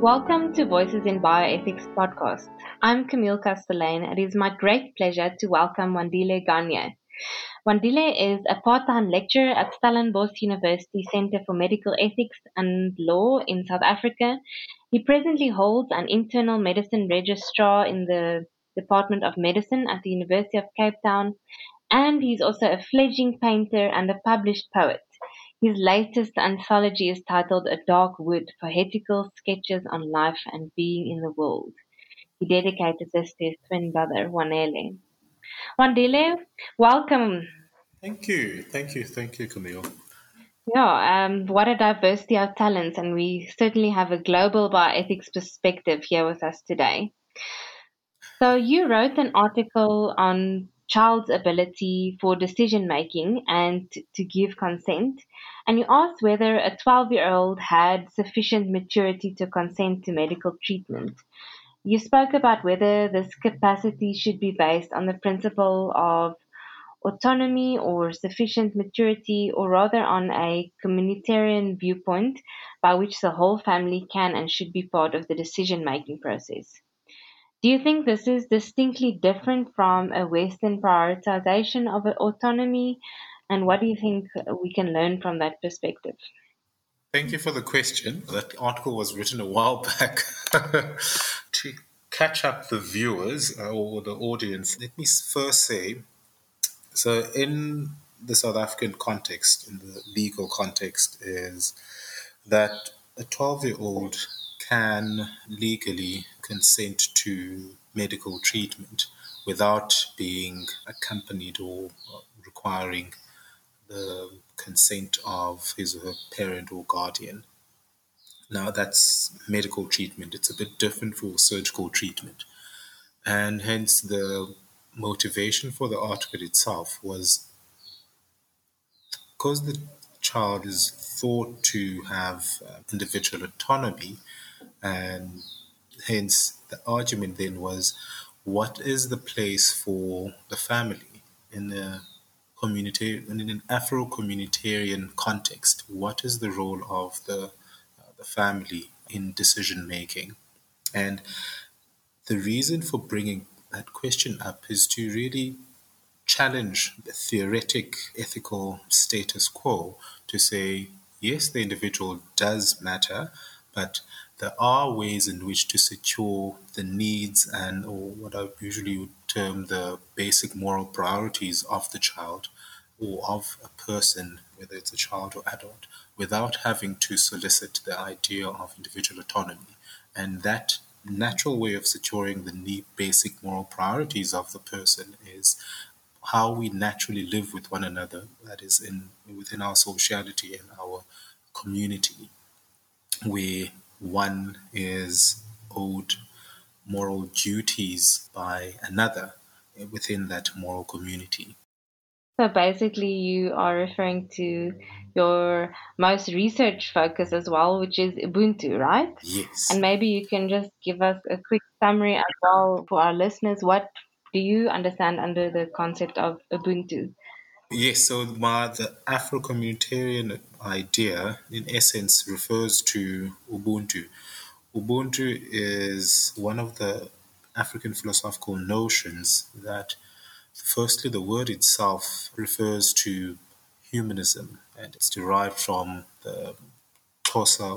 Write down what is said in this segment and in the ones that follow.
Welcome to Voices in Bioethics podcast. I'm Camille Castelyn. It is my great pleasure to welcome Wandile Ganya. Wandile is a part-time lecturer at Stellenbosch University Center for Medical Ethics and Law in South Africa. He presently holds an internal medicine registrar in the Department of Medicine at the University of Cape Town, and he's also a fledgling painter and a published poet. His latest anthology is titled A Dark Wood Poetical Sketches on Life and Being in the World. He dedicated this to his twin brother, Wanele. Wandile, welcome. Thank you. Thank you. Thank you, Camille. Yeah, um, what a diversity of talents, and we certainly have a global bioethics perspective here with us today. So, you wrote an article on child's ability for decision making and to give consent. And you asked whether a 12 year old had sufficient maturity to consent to medical treatment. You spoke about whether this capacity should be based on the principle of autonomy or sufficient maturity, or rather on a communitarian viewpoint by which the whole family can and should be part of the decision making process. Do you think this is distinctly different from a Western prioritization of autonomy? And what do you think we can learn from that perspective? Thank you for the question. That article was written a while back. to catch up the viewers uh, or the audience, let me first say so, in the South African context, in the legal context, is that a 12 year old can legally consent to medical treatment without being accompanied or requiring the consent of his or her parent or guardian. Now, that's medical treatment. It's a bit different for surgical treatment. And hence, the motivation for the article itself was because the child is thought to have uh, individual autonomy, and hence the argument then was what is the place for the family in the community in an Afro communitarian context? What is the role of the uh, the family in decision making? And the reason for bringing that question up is to really challenge the theoretic ethical status quo to say yes, the individual does matter, but there are ways in which to secure the needs and or what I usually would term the basic moral priorities of the child or of a person, whether it's a child or adult, without having to solicit the idea of individual autonomy. And that natural way of securing the need, basic moral priorities of the person is how we naturally live with one another, that is, in within our sociality and our community, where one is owed moral duties by another within that moral community. So basically, you are referring to your most research focus as well, which is Ubuntu, right? Yes. And maybe you can just give us a quick summary as well for our listeners. What do you understand under the concept of Ubuntu? Yes, so my, the Afro communitarian idea, in essence, refers to Ubuntu. Ubuntu is one of the African philosophical notions that, firstly, the word itself refers to humanism, and it's derived from the Xhosa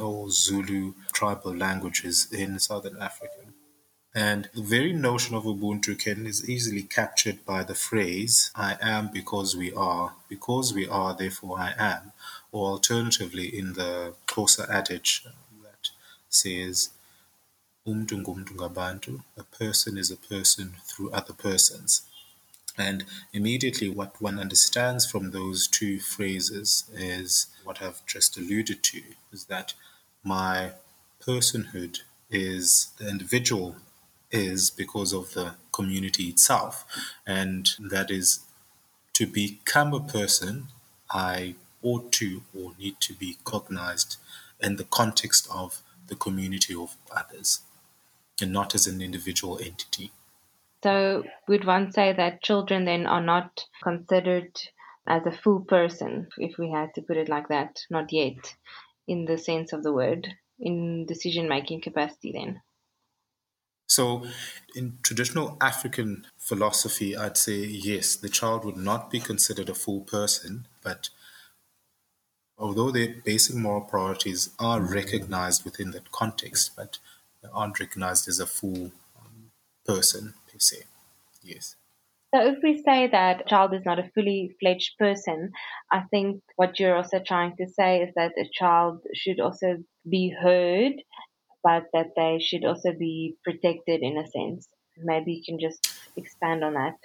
or Zulu tribal languages in southern Africa. And the very notion of Ubuntu can is easily captured by the phrase, I am because we are, because we are, therefore I am, or alternatively in the Xhosa adage that says, ngabantu, a person is a person through other persons. And immediately, what one understands from those two phrases is what I've just alluded to is that my personhood is the individual is because of the community itself. And that is to become a person, I ought to or need to be cognized in the context of the community of others and not as an individual entity. So, would one say that children then are not considered as a full person, if we had to put it like that? Not yet, in the sense of the word. in decision making capacity then? So, in traditional African philosophy, I'd say yes, the child would not be considered a full person, but although their basic moral priorities are recognized within that context, but they aren't recognized as a full um, person per se. Yes. So, if we say that a child is not a fully fledged person, I think what you're also trying to say is that a child should also be heard but that they should also be protected in a sense. Maybe you can just expand on that.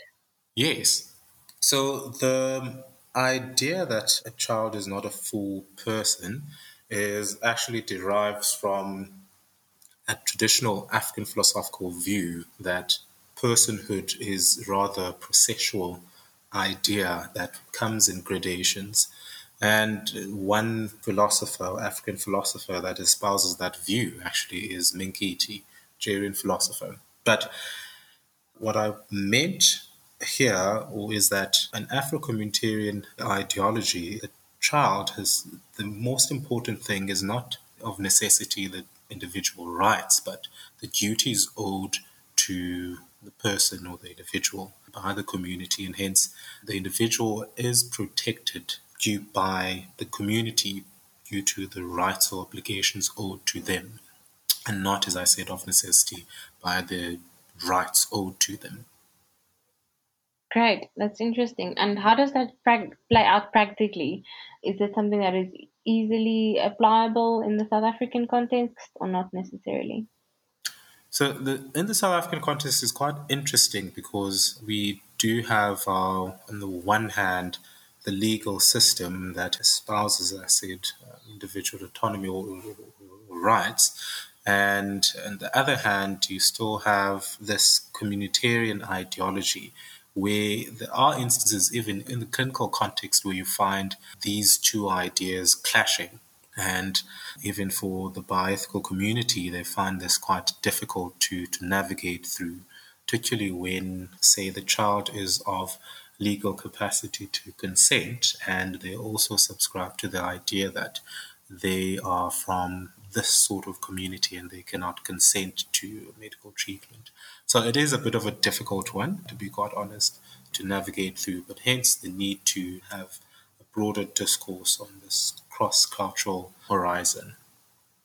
Yes. So the idea that a child is not a full person is actually derives from a traditional African philosophical view that personhood is rather a processual idea that comes in gradations and one philosopher, African philosopher, that espouses that view actually is Menkiti, Nigerian philosopher. But what I meant here is that an Afro communitarian ideology, the child has the most important thing is not of necessity the individual rights, but the duties owed to the person or the individual by the community, and hence the individual is protected due by the community due to the rights or obligations owed to them, and not, as I said, of necessity by the rights owed to them. Great, that's interesting. And how does that play out practically? Is it something that is easily applicable in the South African context, or not necessarily? So, the, in the South African context, is quite interesting because we do have, uh, on the one hand, the legal system that espouses, as I said, uh, individual autonomy or, or, rights. And on the other hand, you still have this communitarian ideology where there are instances, even in the clinical context, where you find these two ideas clashing. And even for the bioethical community, they find this quite difficult to, to navigate through, particularly when, say, the child is of legal capacity to consent, and they also subscribe to the idea that they are from this sort of community and they cannot consent to medical treatment. So it is a bit of a difficult one, to be quite honest, to navigate through, but hence the need to have a broader discourse on this cross cultural horizon.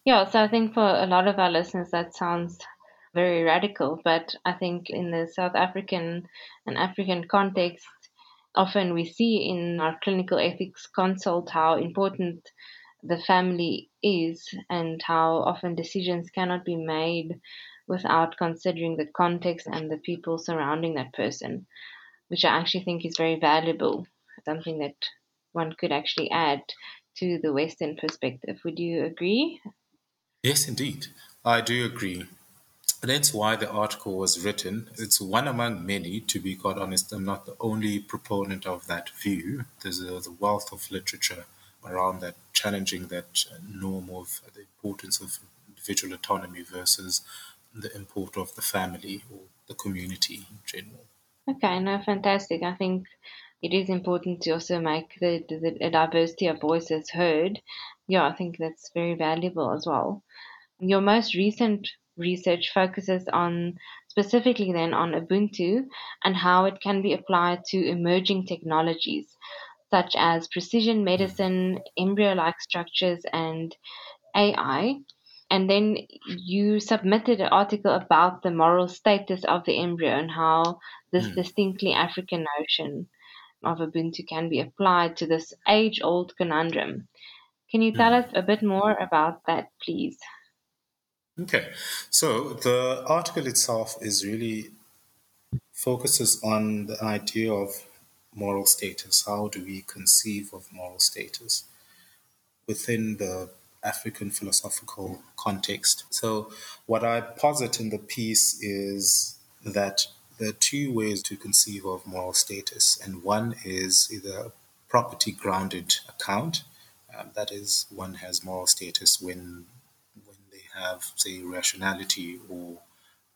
Yeah, so I think for a lot of our listeners, that sounds very radical, but I think in the South African and African context, often we see in our clinical ethics consult how important the family is and how often decisions cannot be made without considering the context and the people surrounding that person, which I actually think is very valuable, something that one could actually add to the Western perspective. Would you agree? Yes, indeed. I do agree. That's why the article was written. It's one among many, to be quite honest. I'm not the only proponent of that view. There's a, the wealth of literature around that, challenging that uh, norm of the importance of individual autonomy versus the import of the family or the community in general. Okay, no, fantastic. I think it is important to also make the, the diversity of voices heard. Yeah, I think that's very valuable as well. Your most recent research focuses on specifically then on Ubuntu and how it can be applied to emerging technologies such as precision medicine, embryo like structures, and AI. And then you submitted an article about the moral status of the embryo and how this mm. distinctly African notion of Ubuntu can be applied to this age old conundrum. Can you tell mm. us a bit more about that, please? Okay, so the article itself is really focuses on the idea of moral status. How do we conceive of moral status within the African philosophical context? So, what I posit in the piece is that there are two ways to conceive of moral status, and one is either property grounded account. Um, that is, one has moral status when have, say, rationality or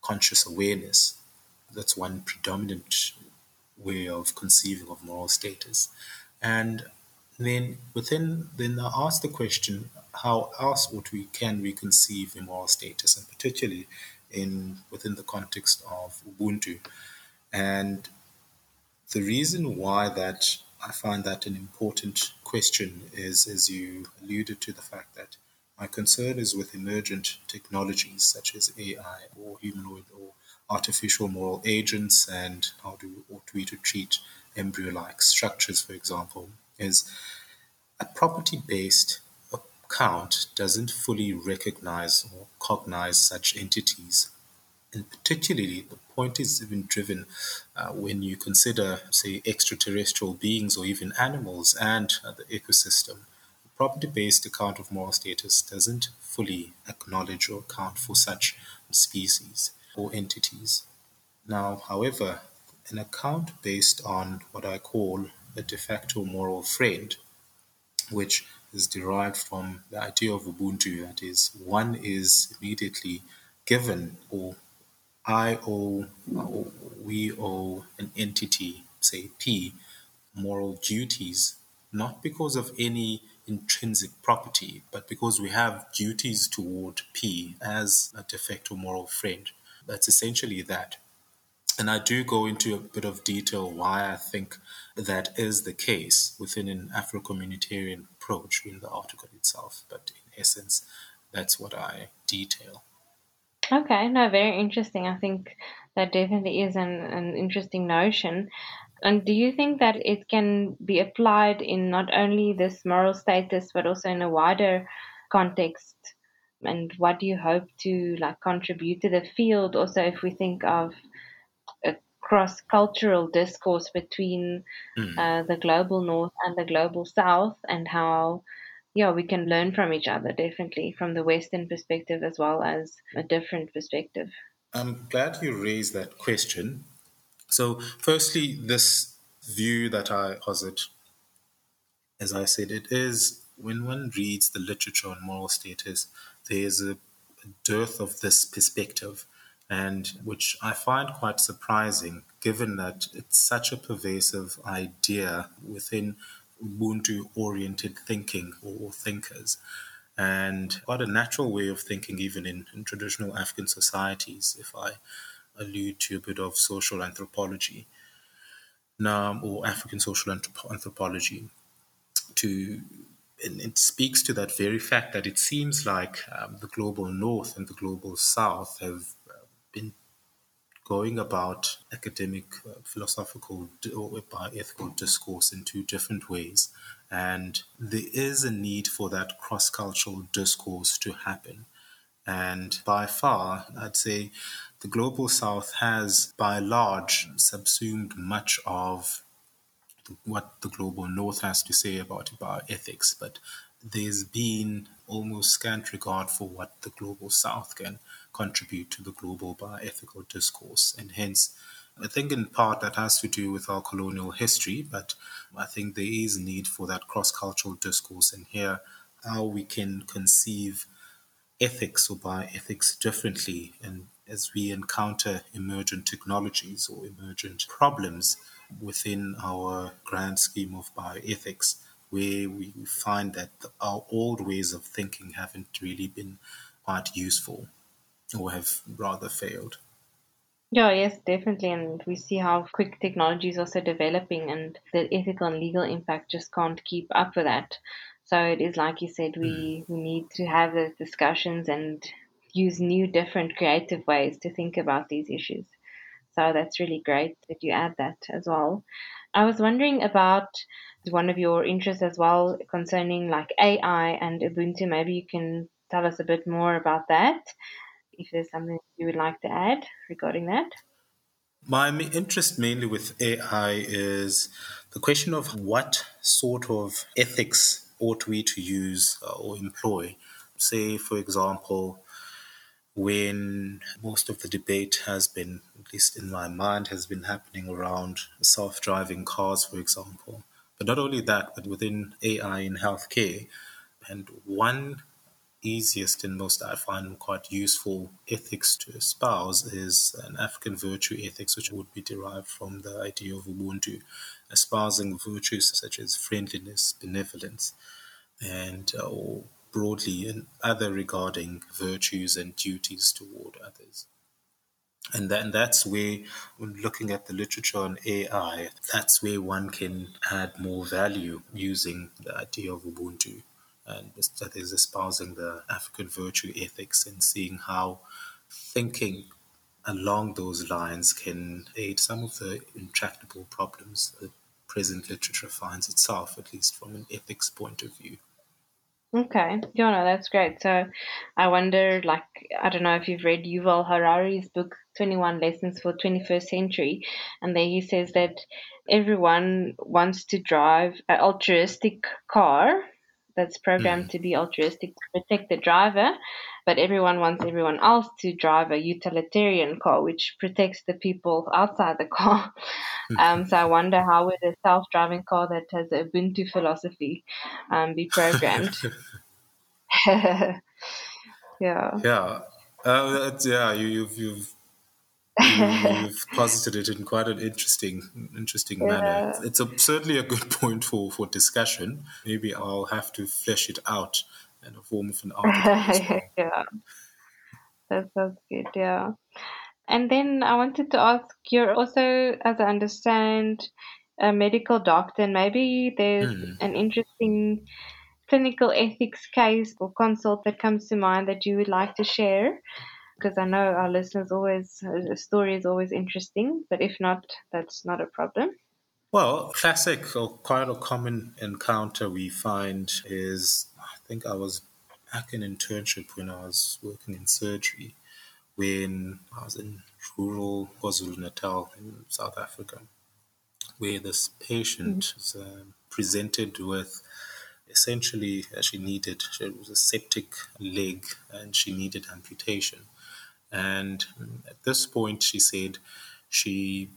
conscious awareness. That's one predominant way of conceiving of moral status. And then within, then I ask the question, how else would we can we conceive moral status, and particularly in within the context of Ubuntu. And the reason why that I find that an important question is, as you alluded to, the fact that my concern is with emergent technologies such as AI or humanoid or artificial moral agents and how do ought we to treat embryo-like structures, for example, is a property-based account doesn't fully recognize or cognize such entities. And particularly, the point is even driven uh, when you consider, say, extraterrestrial beings or even animals and uh, the ecosystem. A property based account of moral status doesn't fully acknowledge or account for such species or entities. Now, however, an account based on what I call a de facto moral friend, which is derived from the idea of Ubuntu. That is, one is immediately given, or I owe, or we owe an entity, say P, moral duties, not because of any intrinsic property, but because we have duties toward P as a de facto moral friend. That's essentially that. And I do go into a bit of detail why I think that is the case within an Afro communitarian approach in the article itself. But in essence, that's what I detail. Okay, no, very interesting. I think that definitely is an, an interesting notion. And do you think that it can be applied in not only this moral status, but also in a wider context? And what do you hope to like contribute to the field? Also, if we think of a cross-cultural discourse between mm. uh, the global north and the global south, and how yeah we can learn from each other definitely from the Western perspective as well as a different perspective. I'm glad you raised that question. So, firstly, this view that I posit, as I said, it is when one reads the literature on moral status, there's a dearth of this perspective and which I find quite surprising given that it's such a pervasive idea within Ubuntu oriented thinking or thinkers. And quite a natural way of thinking, even in, in traditional African societies, if I allude to a bit of social anthropology now, or African social anthropology, to and it speaks to that very fact that it seems like um, the global north and the global south have been going about academic, uh, philosophical, or bioethical discourse in two different ways. And there is a need for that cross cultural discourse to happen. And by far, I'd say the global south has, by large, subsumed much of what the global north has to say about bioethics. But there's been almost scant regard for what the global south can contribute to the global bioethical discourse. And hence, I think in part that has to do with our colonial history, but I think there is need for that cross cultural discourse and here how we can conceive ethics or bioethics differently and as we encounter emergent technologies or emergent problems within our grand scheme of bioethics where we find that our old ways of thinking haven't really been quite useful or have rather failed. Yeah, yes, definitely. And we see how quick technology is also developing, and the ethical and legal impact just can't keep up with that. So it is like you said, we, mm. we need to have those discussions and use new, different, creative ways to think about these issues. So that's really great that you add that as well. I was wondering about one of your interests as well concerning like AI and Ubuntu. Maybe you can tell us a bit more about that if there's something you would like to add regarding that. My interest mainly with AI is the question of what sort of ethics ought we to use uh, or employ. Say, for example, when most of the debate has been, at least in my mind, has been happening around self driving cars, for example. But not only that, but within AI in healthcare. And one easiest and most I find quite useful ethics to espouse is an African virtue ethics, which would be derived from the idea of Ubuntu, espousing virtues such as friendliness, benevolence, and uh, broadly and other regarding virtues and duties toward others. And then that's where, when looking at the literature on AI, that's where one can add more value using the idea of Ubuntu and that is espousing the African virtue ethics and seeing how thinking along those lines can aid some of the intractable problems that present literature finds itself, at least from an ethics point of view. Okay, yeah, no, that's great. So, I wonder, like, I don't know if you've read Yuval Harari's book, 21 Lessons for 21st Century, and there he says that everyone wants to drive an altruistic car that's programmed mm. to be altruistic to protect the driver, but everyone wants everyone else to drive a utilitarian car, which protects the people outside the car. Hmm. um, so I wonder how would a self-driving car that has a Ubuntu philosophy um, be programmed? yeah. Yeah. Uh, yeah. You, you've you've you've posited it in quite an interesting, interesting yeah. manner. It's a, certainly a good point for, for discussion. Maybe I'll have to flesh it out in a form of an article. yeah, that sounds good. Yeah, and then I wanted to ask: you're also, as I understand, a medical doctor, and maybe there's mm. an interesting clinical ethics case or consult that comes to mind that you would like to share because I know our listeners always, a story is always interesting, but if not, that's not a problem. Well, classic or quite a common encounter we find is think I was back in internship when I was working in surgery when I was in rural KwaZulu Natal in South Africa, where this patient mm-hmm. was uh, presented with essentially as she needed it was a septic leg and she needed amputation and at this point, she said she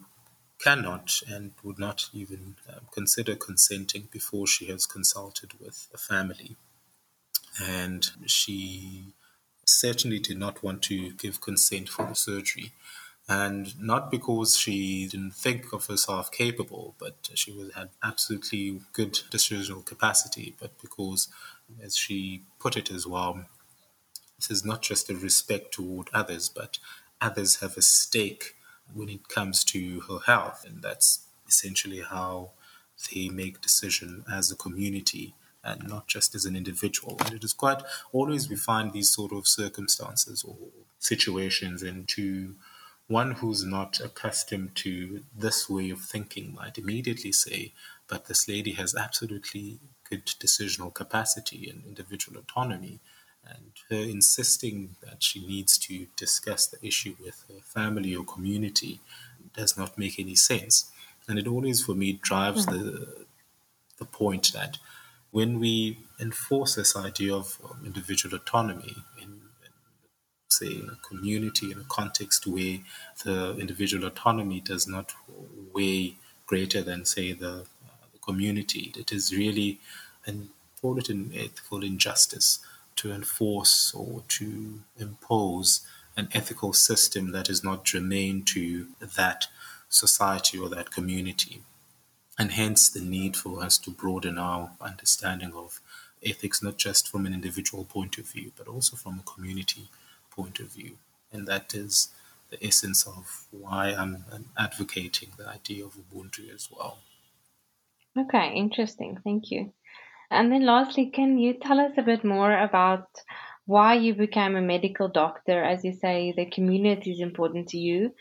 cannot and would not even um, consider consenting before she has consulted with the family. And she certainly did not want to give consent for the surgery. And not because she didn't think of herself capable, but she was, had absolutely good decisional capacity, but because, as she put it as well, this is not just a respect toward others, but others have a stake when it comes to her health. And that's essentially how they make decision as a community and not just as an individual. And it is quite always we find these sort of circumstances or situations and to one who's not accustomed to this way of thinking might immediately say, but this lady has absolutely good decisional capacity and individual autonomy and her insisting that she needs to discuss the issue with her family or community does not make any sense. And it always, for me, drives mm-hmm. the the point that when we enforce this idea of individual autonomy in, say, in a community, in a context where the individual autonomy does not weigh greater than, say, the, uh, the community, it is really, an ethical injustice to enforce or to impose an ethical system that is not germane to that society or that community. And hence the need for us to broaden our understanding of ethics, not just from an individual point of view, but also from a community point of view. And that is the essence of why I'm advocating the idea of Ubuntu as well. Okay, interesting. Thank you. And then lastly, can you tell us a bit more about why you became a medical doctor? As you say, the community is important to you,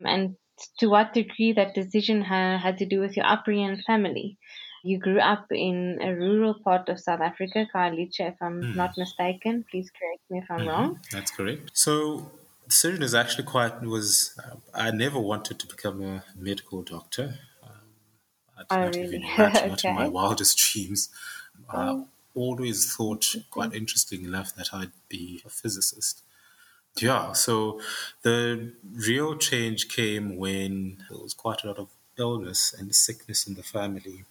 and to what degree that decision ha- had to do with your upbringing and family. You grew up in a rural part of South Africa, Khayelitsha, if I'm mm. not mistaken. Please correct me if I'm mm-hmm. wrong. That's correct. So the decision is actually quite was. Uh, I never wanted to become a medical doctor. Um, I did oh, not really? even imagine okay. in my wildest dreams. I oh. always thought quite interesting enough that I'd be a physicist. Yeah, so the real change came when there was quite a lot of illness and sickness in the family,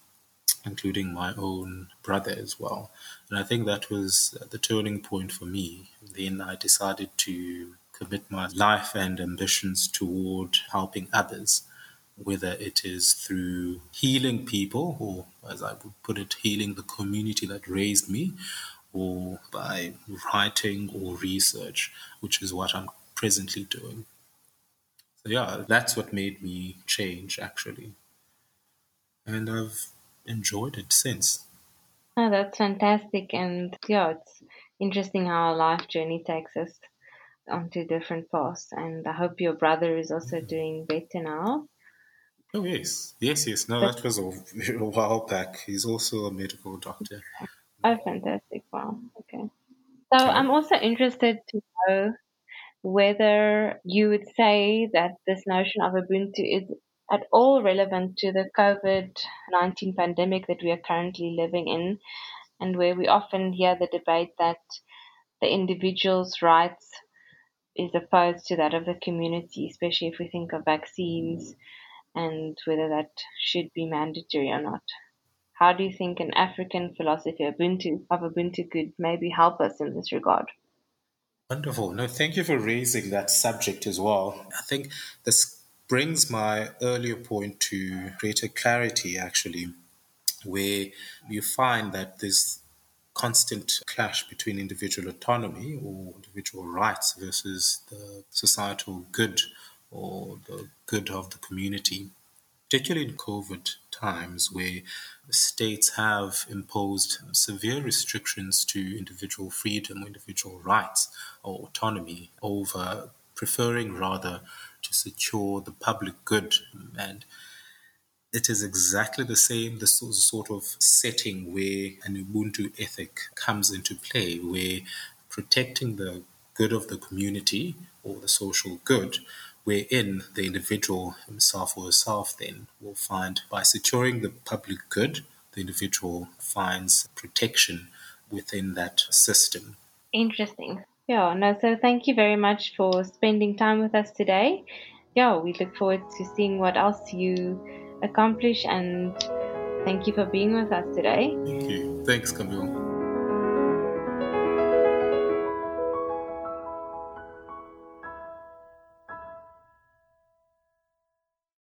including my own brother as well. And I think that was the turning point for me. Then I decided to commit my life and ambitions toward helping others whether it is through healing people, or as I would put it, healing the community that raised me, or by writing or research, which is what I'm presently doing. So, yeah, that's what made me change actually. And I've enjoyed it since. Oh, that's fantastic. And yeah, it's interesting how our life journey takes us onto different paths. And I hope your brother is also mm-hmm. doing better now. Oh, yes. Yes, yes. No, that was a, a while back. He's also a medical doctor. Oh, fantastic. Wow. Okay. So I'm also interested to know whether you would say that this notion of Ubuntu is at all relevant to the COVID 19 pandemic that we are currently living in, and where we often hear the debate that the individual's rights is opposed to that of the community, especially if we think of vaccines and whether that should be mandatory or not. How do you think an African philosophy Ubuntu, of Ubuntu could maybe help us in this regard? Wonderful. No, thank you for raising that subject as well. I think this brings my earlier point to greater clarity, actually, where you find that there's constant clash between individual autonomy or individual rights versus the societal good or the good of the community, particularly in COVID times where states have imposed severe restrictions to individual freedom individual rights or autonomy over preferring rather to secure the public good. And it is exactly the same, the sort of setting where an Ubuntu ethic comes into play, where protecting the good of the community or the social good, wherein the individual himself or herself then will find by securing the public good, the individual finds protection within that system. Interesting. Yeah, no, so thank you very much for spending time with us today. Yeah, we look forward to seeing what else you accomplish and thank you for being with us today. Thank you. Thanks, Camille.